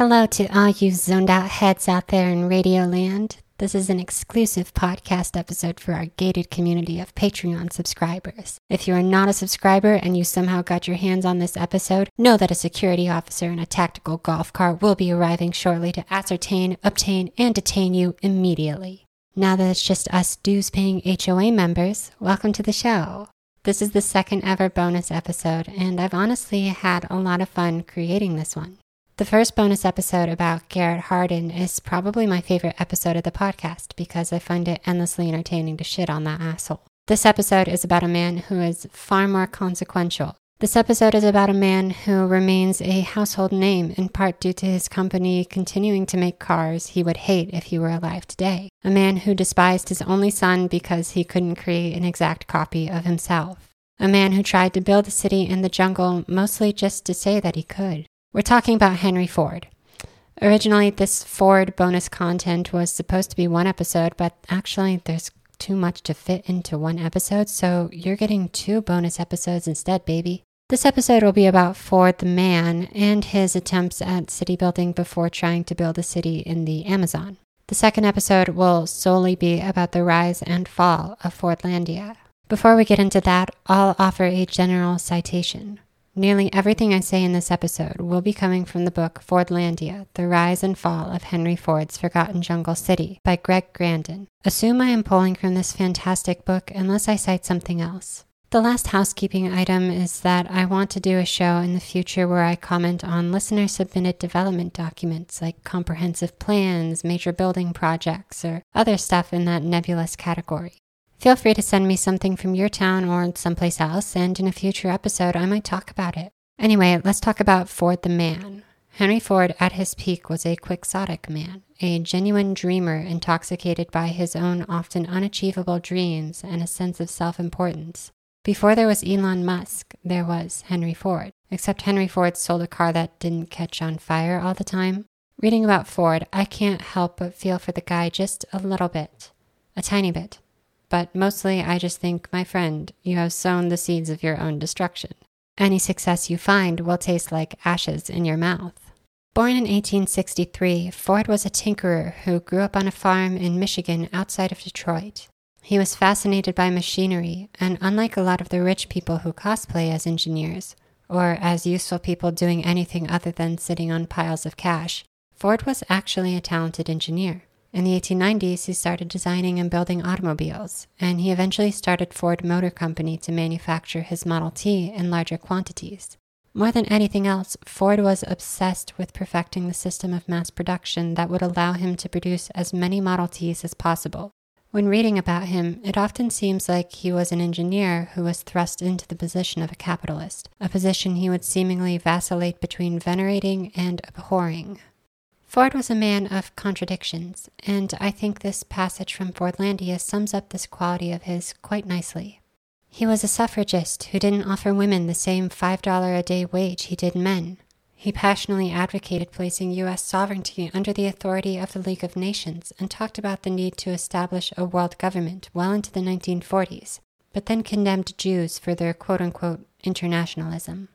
Hello to all you zoned out heads out there in Radio Land. This is an exclusive podcast episode for our gated community of Patreon subscribers. If you are not a subscriber and you somehow got your hands on this episode, know that a security officer in a tactical golf cart will be arriving shortly to ascertain, obtain, and detain you immediately. Now that it's just us dues paying HOA members, welcome to the show. This is the second ever bonus episode, and I've honestly had a lot of fun creating this one. The first bonus episode about Garrett Hardin is probably my favorite episode of the podcast because I find it endlessly entertaining to shit on that asshole. This episode is about a man who is far more consequential. This episode is about a man who remains a household name in part due to his company continuing to make cars he would hate if he were alive today. A man who despised his only son because he couldn't create an exact copy of himself. A man who tried to build a city in the jungle mostly just to say that he could. We're talking about Henry Ford. Originally, this Ford bonus content was supposed to be one episode, but actually, there's too much to fit into one episode, so you're getting two bonus episodes instead, baby. This episode will be about Ford the man and his attempts at city building before trying to build a city in the Amazon. The second episode will solely be about the rise and fall of Fordlandia. Before we get into that, I'll offer a general citation. Nearly everything I say in this episode will be coming from the book Fordlandia The Rise and Fall of Henry Ford's Forgotten Jungle City by Greg Grandin. Assume I am pulling from this fantastic book unless I cite something else. The last housekeeping item is that I want to do a show in the future where I comment on listener submitted development documents like comprehensive plans, major building projects, or other stuff in that nebulous category. Feel free to send me something from your town or someplace else, and in a future episode, I might talk about it. Anyway, let's talk about Ford the man. Henry Ford, at his peak, was a quixotic man, a genuine dreamer intoxicated by his own often unachievable dreams and a sense of self importance. Before there was Elon Musk, there was Henry Ford, except Henry Ford sold a car that didn't catch on fire all the time. Reading about Ford, I can't help but feel for the guy just a little bit, a tiny bit but mostly I just think, my friend, you have sown the seeds of your own destruction. Any success you find will taste like ashes in your mouth. Born in 1863, Ford was a tinkerer who grew up on a farm in Michigan outside of Detroit. He was fascinated by machinery, and unlike a lot of the rich people who cosplay as engineers, or as useful people doing anything other than sitting on piles of cash, Ford was actually a talented engineer. In the 1890s, he started designing and building automobiles, and he eventually started Ford Motor Company to manufacture his Model T in larger quantities. More than anything else, Ford was obsessed with perfecting the system of mass production that would allow him to produce as many Model Ts as possible. When reading about him, it often seems like he was an engineer who was thrust into the position of a capitalist, a position he would seemingly vacillate between venerating and abhorring. Ford was a man of contradictions, and I think this passage from Fordlandia sums up this quality of his quite nicely. He was a suffragist who didn't offer women the same $5 a day wage he did men. He passionately advocated placing U.S. sovereignty under the authority of the League of Nations and talked about the need to establish a world government well into the 1940s, but then condemned Jews for their quote unquote internationalism.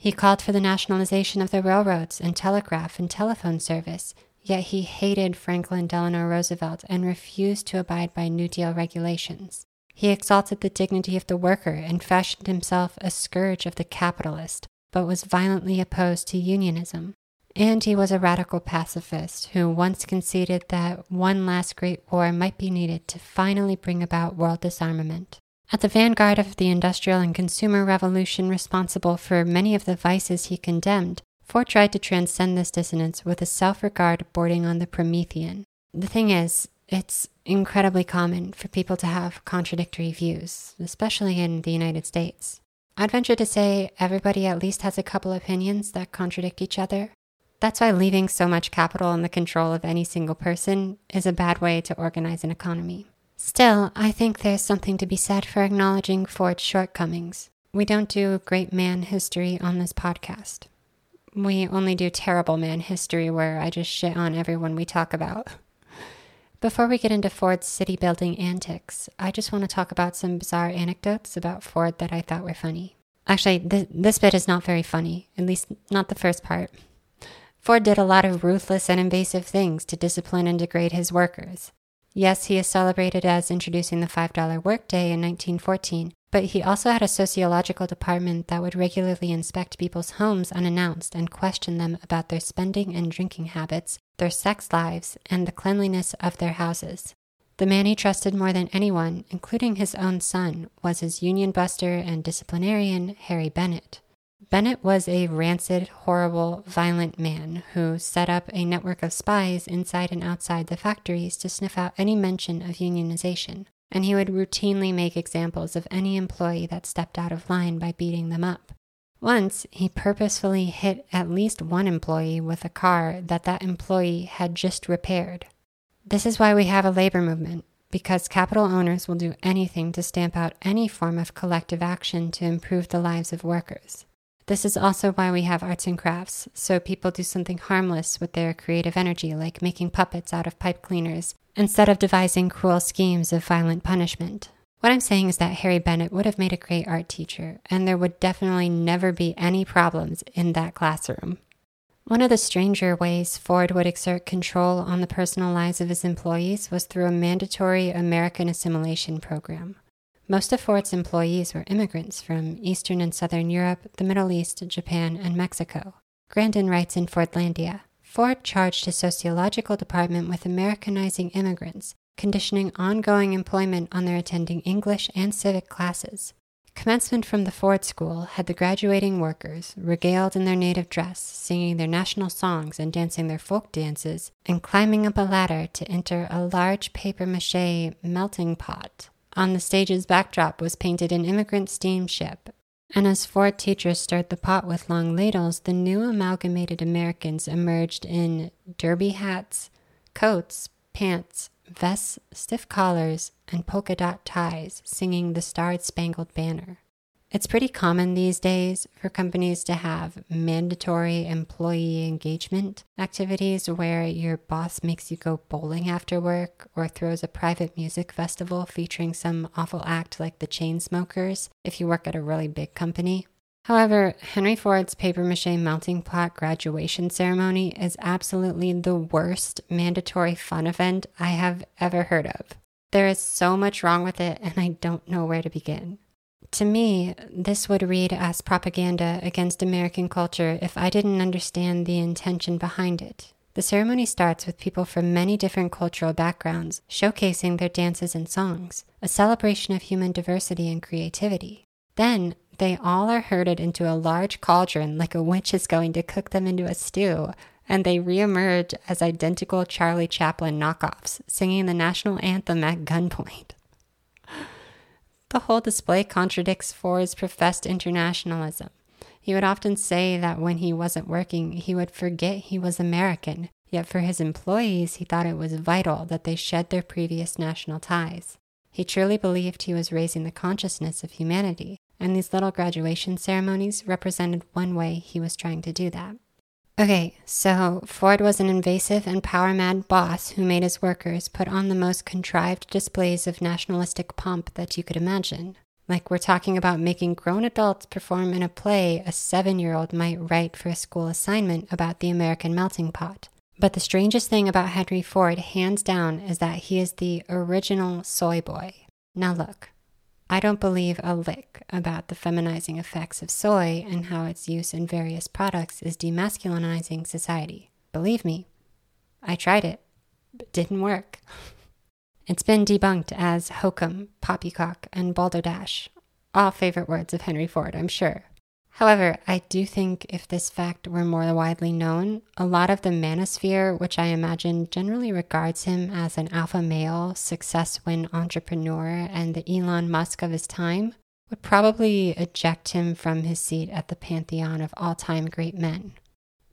He called for the nationalization of the railroads and telegraph and telephone service, yet he hated Franklin Delano Roosevelt and refused to abide by New Deal regulations. He exalted the dignity of the worker and fashioned himself a scourge of the capitalist, but was violently opposed to unionism. And he was a radical pacifist who once conceded that one last great war might be needed to finally bring about world disarmament. At the vanguard of the industrial and consumer revolution responsible for many of the vices he condemned, Ford tried to transcend this dissonance with a self regard bordering on the Promethean. The thing is, it's incredibly common for people to have contradictory views, especially in the United States. I'd venture to say everybody at least has a couple opinions that contradict each other. That's why leaving so much capital in the control of any single person is a bad way to organize an economy. Still, I think there's something to be said for acknowledging Ford's shortcomings. We don't do great man history on this podcast. We only do terrible man history where I just shit on everyone we talk about. Before we get into Ford's city building antics, I just want to talk about some bizarre anecdotes about Ford that I thought were funny. Actually, th- this bit is not very funny, at least not the first part. Ford did a lot of ruthless and invasive things to discipline and degrade his workers. Yes, he is celebrated as introducing the $5 workday in 1914, but he also had a sociological department that would regularly inspect people's homes unannounced and question them about their spending and drinking habits, their sex lives, and the cleanliness of their houses. The man he trusted more than anyone, including his own son, was his union buster and disciplinarian, Harry Bennett. Bennett was a rancid, horrible, violent man who set up a network of spies inside and outside the factories to sniff out any mention of unionization, and he would routinely make examples of any employee that stepped out of line by beating them up. Once, he purposefully hit at least one employee with a car that that employee had just repaired. This is why we have a labor movement, because capital owners will do anything to stamp out any form of collective action to improve the lives of workers. This is also why we have arts and crafts, so people do something harmless with their creative energy, like making puppets out of pipe cleaners, instead of devising cruel schemes of violent punishment. What I'm saying is that Harry Bennett would have made a great art teacher, and there would definitely never be any problems in that classroom. One of the stranger ways Ford would exert control on the personal lives of his employees was through a mandatory American assimilation program. Most of Ford's employees were immigrants from Eastern and Southern Europe, the Middle East, Japan, and Mexico. Grandin writes in Fordlandia Ford charged his sociological department with Americanizing immigrants, conditioning ongoing employment on their attending English and civic classes. Commencement from the Ford School had the graduating workers regaled in their native dress, singing their national songs and dancing their folk dances, and climbing up a ladder to enter a large papier mache melting pot on the stage's backdrop was painted an immigrant steamship, and as four teachers stirred the pot with long ladles, the new amalgamated Americans emerged in derby hats, coats, pants, vests, stiff collars, and polka dot ties, singing the Star Spangled Banner. It's pretty common these days for companies to have mandatory employee engagement activities where your boss makes you go bowling after work or throws a private music festival featuring some awful act like the Chainsmokers if you work at a really big company. However, Henry Ford's paper mache melting pot graduation ceremony is absolutely the worst mandatory fun event I have ever heard of. There is so much wrong with it, and I don't know where to begin. To me, this would read as propaganda against American culture if I didn't understand the intention behind it. The ceremony starts with people from many different cultural backgrounds showcasing their dances and songs, a celebration of human diversity and creativity. Then, they all are herded into a large cauldron like a witch is going to cook them into a stew, and they reemerge as identical Charlie Chaplin knockoffs, singing the national anthem at gunpoint. The whole display contradicts Ford's professed internationalism. He would often say that when he wasn't working, he would forget he was American, yet for his employees, he thought it was vital that they shed their previous national ties. He truly believed he was raising the consciousness of humanity, and these little graduation ceremonies represented one way he was trying to do that. Okay, so Ford was an invasive and power mad boss who made his workers put on the most contrived displays of nationalistic pomp that you could imagine. Like we're talking about making grown adults perform in a play a seven year old might write for a school assignment about the American melting pot. But the strangest thing about Henry Ford, hands down, is that he is the original soy boy. Now look, I don't believe a lick about the feminizing effects of soy and how its use in various products is demasculinizing society. Believe me, I tried it, but didn't work. It's been debunked as hokum, poppycock, and balderdash, all favorite words of Henry Ford, I'm sure. However, I do think if this fact were more widely known, a lot of the manosphere, which I imagine generally regards him as an alpha male, success win entrepreneur, and the Elon Musk of his time, would probably eject him from his seat at the pantheon of all time great men.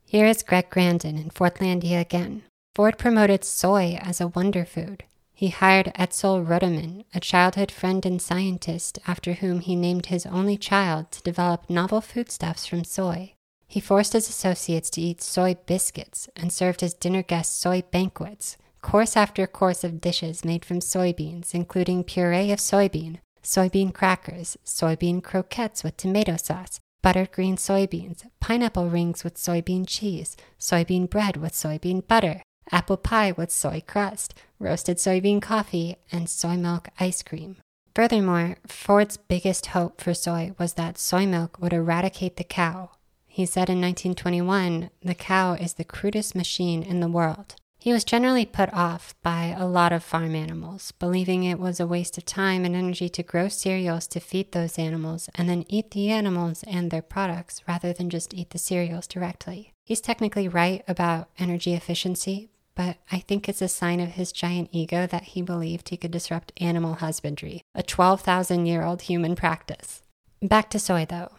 Here is Greg Grandin in Fordlandia again. Ford promoted soy as a wonder food. He hired Edsel Ruddiman, a childhood friend and scientist after whom he named his only child to develop novel foodstuffs from soy. He forced his associates to eat soy biscuits and served his dinner guests soy banquets, course after course of dishes made from soybeans, including puree of soybean, soybean crackers, soybean croquettes with tomato sauce, buttered green soybeans, pineapple rings with soybean cheese, soybean bread with soybean butter, apple pie with soy crust, roasted soybean coffee, and soy milk ice cream. Furthermore, Ford's biggest hope for soy was that soy milk would eradicate the cow. He said in 1921, the cow is the crudest machine in the world. He was generally put off by a lot of farm animals, believing it was a waste of time and energy to grow cereals to feed those animals and then eat the animals and their products rather than just eat the cereals directly. He's technically right about energy efficiency, but I think it's a sign of his giant ego that he believed he could disrupt animal husbandry, a 12,000 year old human practice. Back to soy, though.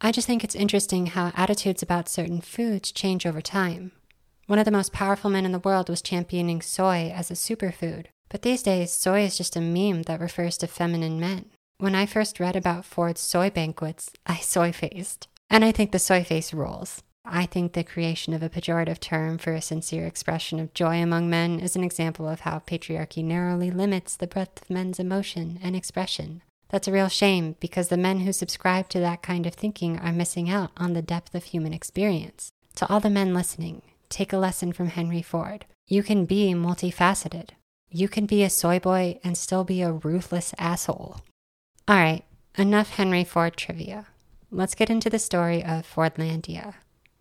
I just think it's interesting how attitudes about certain foods change over time. One of the most powerful men in the world was championing soy as a superfood, but these days, soy is just a meme that refers to feminine men. When I first read about Ford's soy banquets, I soy faced. And I think the soy face rules. I think the creation of a pejorative term for a sincere expression of joy among men is an example of how patriarchy narrowly limits the breadth of men's emotion and expression. That's a real shame because the men who subscribe to that kind of thinking are missing out on the depth of human experience. To all the men listening, take a lesson from Henry Ford. You can be multifaceted. You can be a soy boy and still be a ruthless asshole. All right, enough Henry Ford trivia. Let's get into the story of Fordlandia.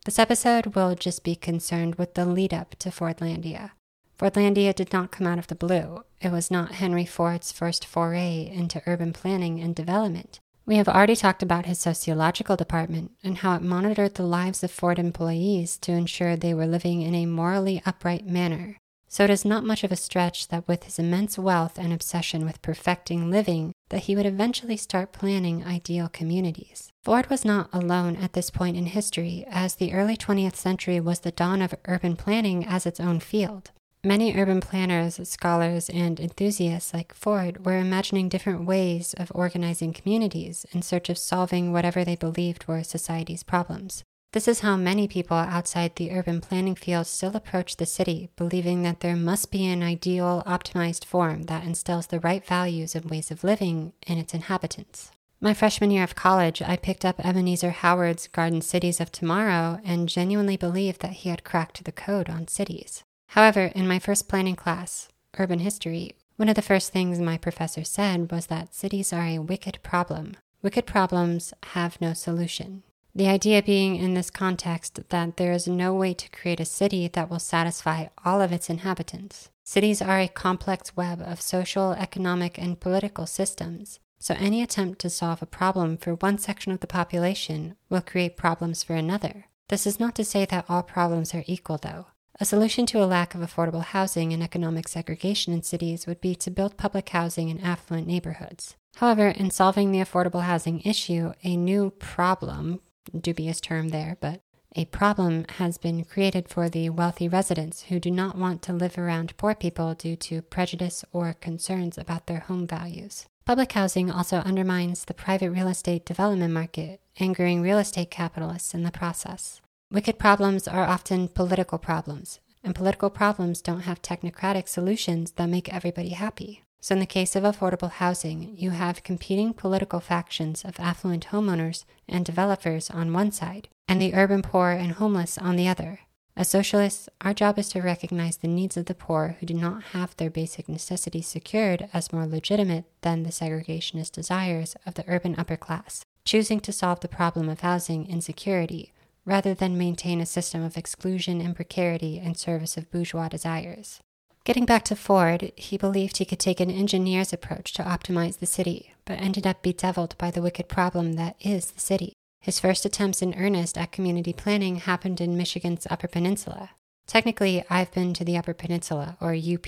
This episode will just be concerned with the lead up to Fordlandia. Fordlandia did not come out of the blue. It was not Henry Ford's first foray into urban planning and development. We have already talked about his sociological department and how it monitored the lives of Ford employees to ensure they were living in a morally upright manner. So it is not much of a stretch that with his immense wealth and obsession with perfecting living, that he would eventually start planning ideal communities. Ford was not alone at this point in history, as the early 20th century was the dawn of urban planning as its own field. Many urban planners, scholars, and enthusiasts like Ford were imagining different ways of organizing communities in search of solving whatever they believed were society's problems. This is how many people outside the urban planning field still approach the city, believing that there must be an ideal, optimized form that instills the right values and ways of living in its inhabitants. My freshman year of college, I picked up Ebenezer Howard's Garden Cities of Tomorrow and genuinely believed that he had cracked the code on cities. However, in my first planning class, Urban History, one of the first things my professor said was that cities are a wicked problem. Wicked problems have no solution. The idea being in this context that there is no way to create a city that will satisfy all of its inhabitants. Cities are a complex web of social, economic, and political systems, so any attempt to solve a problem for one section of the population will create problems for another. This is not to say that all problems are equal, though. A solution to a lack of affordable housing and economic segregation in cities would be to build public housing in affluent neighborhoods. However, in solving the affordable housing issue, a new problem dubious term there, but a problem has been created for the wealthy residents who do not want to live around poor people due to prejudice or concerns about their home values. Public housing also undermines the private real estate development market, angering real estate capitalists in the process. Wicked problems are often political problems, and political problems don't have technocratic solutions that make everybody happy. So, in the case of affordable housing, you have competing political factions of affluent homeowners and developers on one side, and the urban poor and homeless on the other. As socialists, our job is to recognize the needs of the poor who do not have their basic necessities secured as more legitimate than the segregationist desires of the urban upper class, choosing to solve the problem of housing insecurity rather than maintain a system of exclusion and precarity in service of bourgeois desires. Getting back to Ford, he believed he could take an engineer's approach to optimize the city, but ended up bedeviled by the wicked problem that is the city. His first attempts in earnest at community planning happened in Michigan's Upper Peninsula. Technically, I've been to the Upper Peninsula, or UP,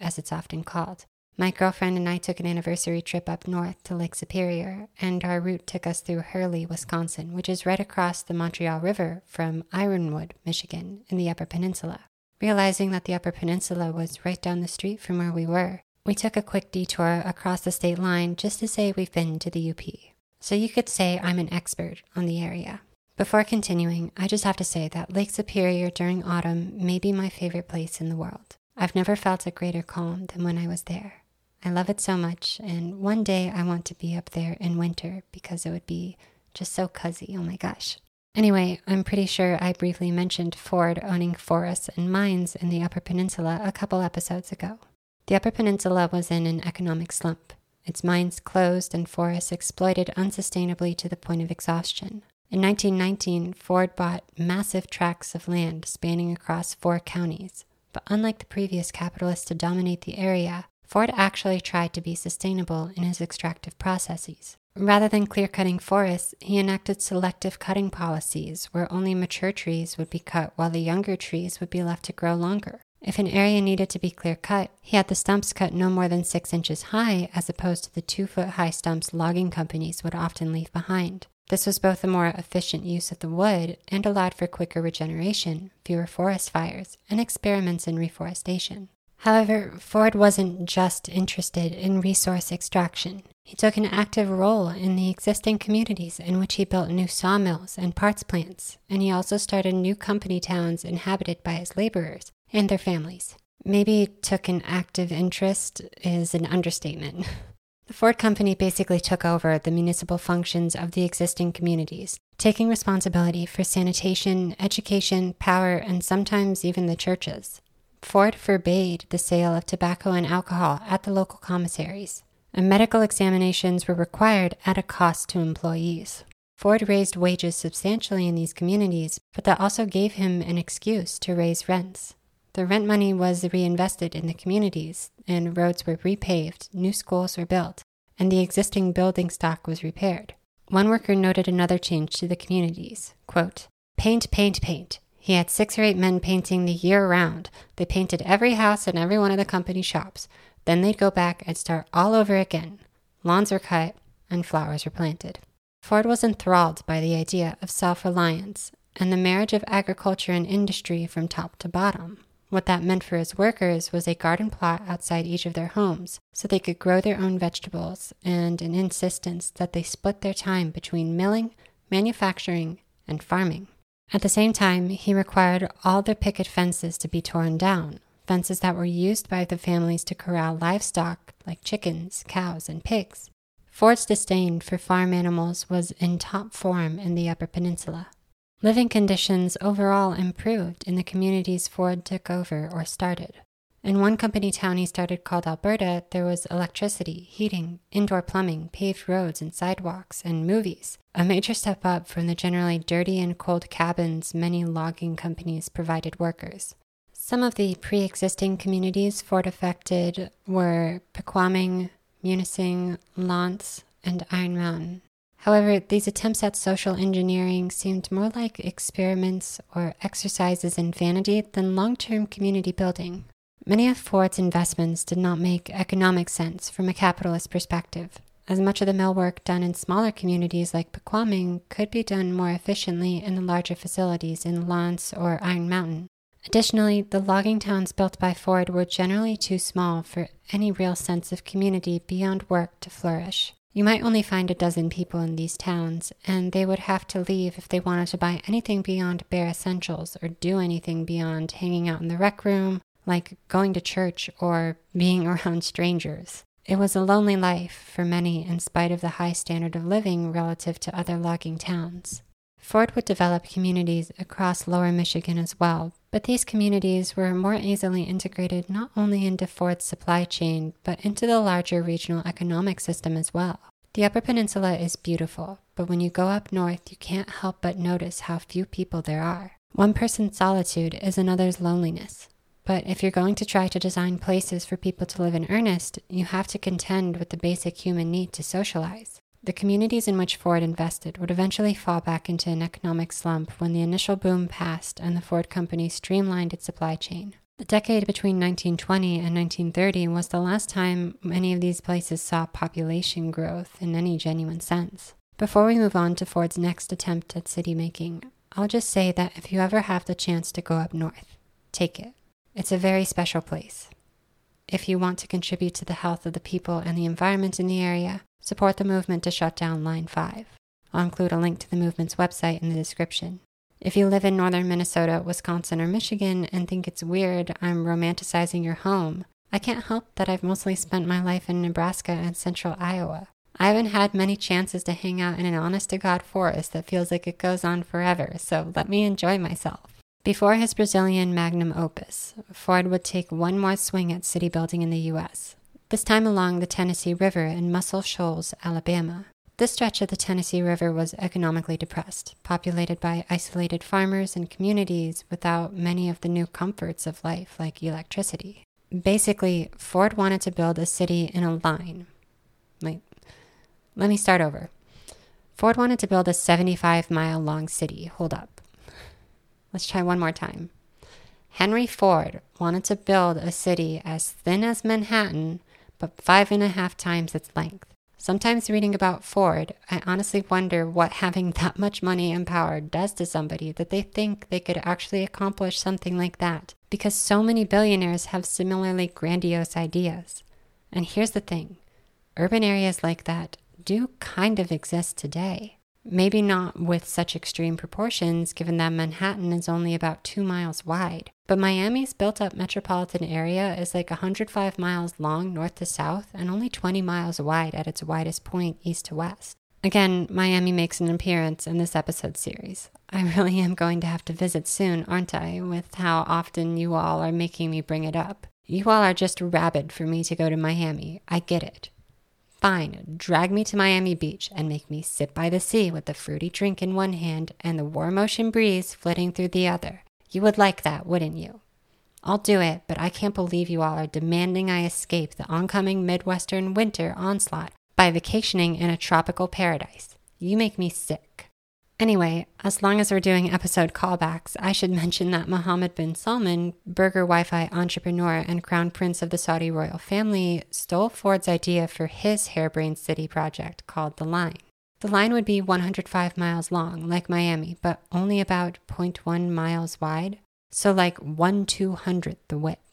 as it's often called. My girlfriend and I took an anniversary trip up north to Lake Superior, and our route took us through Hurley, Wisconsin, which is right across the Montreal River from Ironwood, Michigan, in the Upper Peninsula. Realizing that the Upper Peninsula was right down the street from where we were, we took a quick detour across the state line just to say we've been to the UP. So you could say I'm an expert on the area. Before continuing, I just have to say that Lake Superior during autumn may be my favorite place in the world. I've never felt a greater calm than when I was there. I love it so much, and one day I want to be up there in winter because it would be Just so cozy. Oh my gosh. Anyway, I'm pretty sure I briefly mentioned Ford owning forests and mines in the Upper Peninsula a couple episodes ago. The Upper Peninsula was in an economic slump. Its mines closed and forests exploited unsustainably to the point of exhaustion. In 1919, Ford bought massive tracts of land spanning across four counties. But unlike the previous capitalists to dominate the area, Ford actually tried to be sustainable in his extractive processes. Rather than clear cutting forests, he enacted selective cutting policies where only mature trees would be cut while the younger trees would be left to grow longer. If an area needed to be clear cut, he had the stumps cut no more than six inches high as opposed to the two foot high stumps logging companies would often leave behind. This was both a more efficient use of the wood and allowed for quicker regeneration, fewer forest fires, and experiments in reforestation. However, Ford wasn't just interested in resource extraction. He took an active role in the existing communities in which he built new sawmills and parts plants, and he also started new company towns inhabited by his laborers and their families. Maybe took an active interest is an understatement. The Ford Company basically took over the municipal functions of the existing communities, taking responsibility for sanitation, education, power, and sometimes even the churches. Ford forbade the sale of tobacco and alcohol at the local commissaries, and medical examinations were required at a cost to employees. Ford raised wages substantially in these communities, but that also gave him an excuse to raise rents. The rent money was reinvested in the communities, and roads were repaved, new schools were built, and the existing building stock was repaired. One worker noted another change to the communities. Quote, paint, paint, paint. He had six or eight men painting the year round. They painted every house and every one of the company shops. Then they'd go back and start all over again. Lawns were cut and flowers were planted. Ford was enthralled by the idea of self reliance and the marriage of agriculture and industry from top to bottom. What that meant for his workers was a garden plot outside each of their homes so they could grow their own vegetables and an insistence that they split their time between milling, manufacturing, and farming. At the same time, he required all the picket fences to be torn down, fences that were used by the families to corral livestock like chickens, cows, and pigs. Ford's disdain for farm animals was in top form in the Upper Peninsula. Living conditions overall improved in the communities Ford took over or started. In one company town he started called Alberta, there was electricity, heating, indoor plumbing, paved roads and sidewalks, and movies, a major step up from the generally dirty and cold cabins many logging companies provided workers. Some of the pre existing communities Ford affected were Pequaming, Munising, L'Anse, and Iron Mountain. However, these attempts at social engineering seemed more like experiments or exercises in vanity than long term community building. Many of Ford's investments did not make economic sense from a capitalist perspective, as much of the mill work done in smaller communities like Pequaming could be done more efficiently in the larger facilities in L'Anse or Iron Mountain. Additionally, the logging towns built by Ford were generally too small for any real sense of community beyond work to flourish. You might only find a dozen people in these towns, and they would have to leave if they wanted to buy anything beyond bare essentials or do anything beyond hanging out in the rec room, like going to church or being around strangers. It was a lonely life for many in spite of the high standard of living relative to other logging towns. Ford would develop communities across lower Michigan as well, but these communities were more easily integrated not only into Ford's supply chain, but into the larger regional economic system as well. The Upper Peninsula is beautiful, but when you go up north, you can't help but notice how few people there are. One person's solitude is another's loneliness. But if you're going to try to design places for people to live in earnest, you have to contend with the basic human need to socialize. The communities in which Ford invested would eventually fall back into an economic slump when the initial boom passed and the Ford company streamlined its supply chain. The decade between 1920 and 1930 was the last time many of these places saw population growth in any genuine sense. Before we move on to Ford's next attempt at city making, I'll just say that if you ever have the chance to go up north, take it. It's a very special place. If you want to contribute to the health of the people and the environment in the area, support the movement to shut down Line 5. I'll include a link to the movement's website in the description. If you live in northern Minnesota, Wisconsin, or Michigan and think it's weird I'm romanticizing your home, I can't help that I've mostly spent my life in Nebraska and central Iowa. I haven't had many chances to hang out in an honest to God forest that feels like it goes on forever, so let me enjoy myself. Before his Brazilian magnum opus, Ford would take one more swing at city building in the U.S., this time along the Tennessee River in Muscle Shoals, Alabama. This stretch of the Tennessee River was economically depressed, populated by isolated farmers and communities without many of the new comforts of life like electricity. Basically, Ford wanted to build a city in a line. Wait, let me start over. Ford wanted to build a 75 mile long city. Hold up. Let's try one more time. Henry Ford wanted to build a city as thin as Manhattan, but five and a half times its length. Sometimes reading about Ford, I honestly wonder what having that much money and power does to somebody that they think they could actually accomplish something like that. Because so many billionaires have similarly grandiose ideas. And here's the thing urban areas like that do kind of exist today. Maybe not with such extreme proportions, given that Manhattan is only about two miles wide. But Miami's built up metropolitan area is like 105 miles long north to south and only 20 miles wide at its widest point east to west. Again, Miami makes an appearance in this episode series. I really am going to have to visit soon, aren't I, with how often you all are making me bring it up. You all are just rabid for me to go to Miami. I get it. Fine, drag me to Miami Beach and make me sit by the sea with the fruity drink in one hand and the warm ocean breeze flitting through the other. You would like that, wouldn't you? I'll do it, but I can't believe you all are demanding I escape the oncoming Midwestern winter onslaught by vacationing in a tropical paradise. You make me sick. Anyway, as long as we're doing episode callbacks, I should mention that Mohammed bin Salman, burger Wi Fi entrepreneur and crown prince of the Saudi royal family, stole Ford's idea for his harebrained city project called The Line. The line would be 105 miles long, like Miami, but only about 0.1 miles wide, so like 1 200th the width.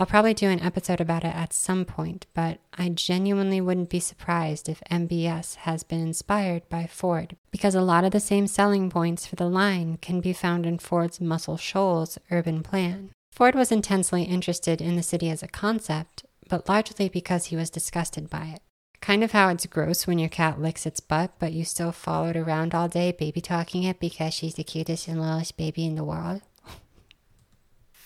I'll probably do an episode about it at some point, but I genuinely wouldn't be surprised if MBS has been inspired by Ford because a lot of the same selling points for the line can be found in Ford's Muscle Shoals urban plan. Ford was intensely interested in the city as a concept, but largely because he was disgusted by it. Kind of how it's gross when your cat licks its butt, but you still follow it around all day, baby talking it because she's the cutest and littlest baby in the world.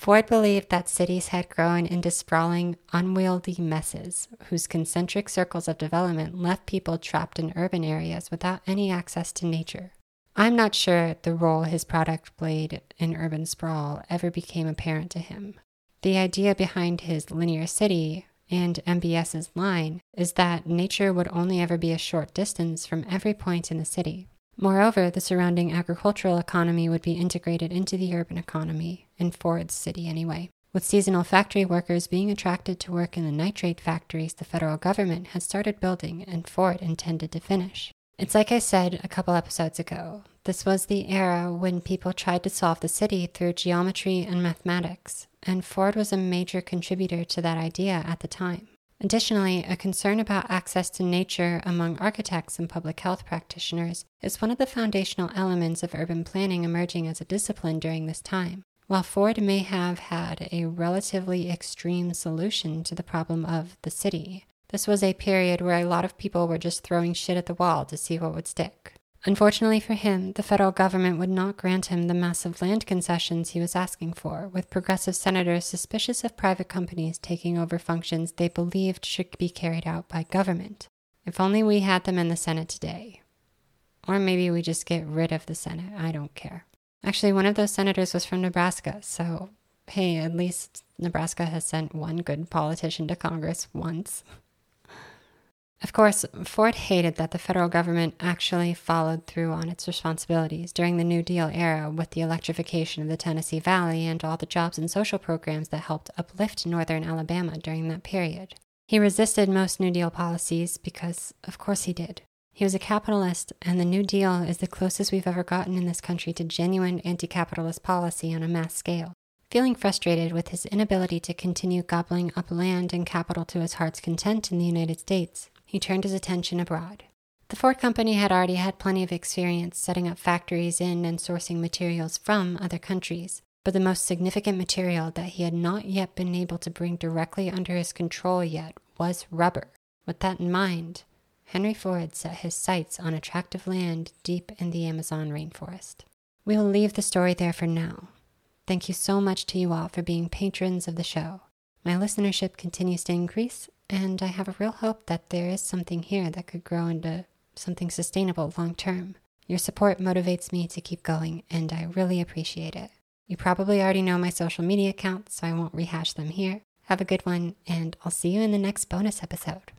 Ford believed that cities had grown into sprawling, unwieldy messes whose concentric circles of development left people trapped in urban areas without any access to nature. I'm not sure the role his product played in urban sprawl ever became apparent to him. The idea behind his linear city and MBS's line is that nature would only ever be a short distance from every point in the city. Moreover, the surrounding agricultural economy would be integrated into the urban economy, in Ford's city anyway. With seasonal factory workers being attracted to work in the nitrate factories the federal government had started building and Ford intended to finish. It's like I said a couple episodes ago. This was the era when people tried to solve the city through geometry and mathematics, and Ford was a major contributor to that idea at the time. Additionally, a concern about access to nature among architects and public health practitioners is one of the foundational elements of urban planning emerging as a discipline during this time. While Ford may have had a relatively extreme solution to the problem of the city, this was a period where a lot of people were just throwing shit at the wall to see what would stick. Unfortunately for him, the federal government would not grant him the massive land concessions he was asking for, with progressive senators suspicious of private companies taking over functions they believed should be carried out by government. If only we had them in the Senate today. Or maybe we just get rid of the Senate. I don't care. Actually, one of those senators was from Nebraska, so hey, at least Nebraska has sent one good politician to Congress once. Of course, Ford hated that the federal government actually followed through on its responsibilities during the New Deal era with the electrification of the Tennessee Valley and all the jobs and social programs that helped uplift northern Alabama during that period. He resisted most New Deal policies because, of course, he did. He was a capitalist, and the New Deal is the closest we've ever gotten in this country to genuine anti capitalist policy on a mass scale. Feeling frustrated with his inability to continue gobbling up land and capital to his heart's content in the United States, he turned his attention abroad. The Ford Company had already had plenty of experience setting up factories in and sourcing materials from other countries, but the most significant material that he had not yet been able to bring directly under his control yet was rubber. With that in mind, Henry Ford set his sights on attractive land deep in the Amazon rainforest. We will leave the story there for now. Thank you so much to you all for being patrons of the show. My listenership continues to increase, and I have a real hope that there is something here that could grow into something sustainable long term. Your support motivates me to keep going, and I really appreciate it. You probably already know my social media accounts, so I won't rehash them here. Have a good one, and I'll see you in the next bonus episode.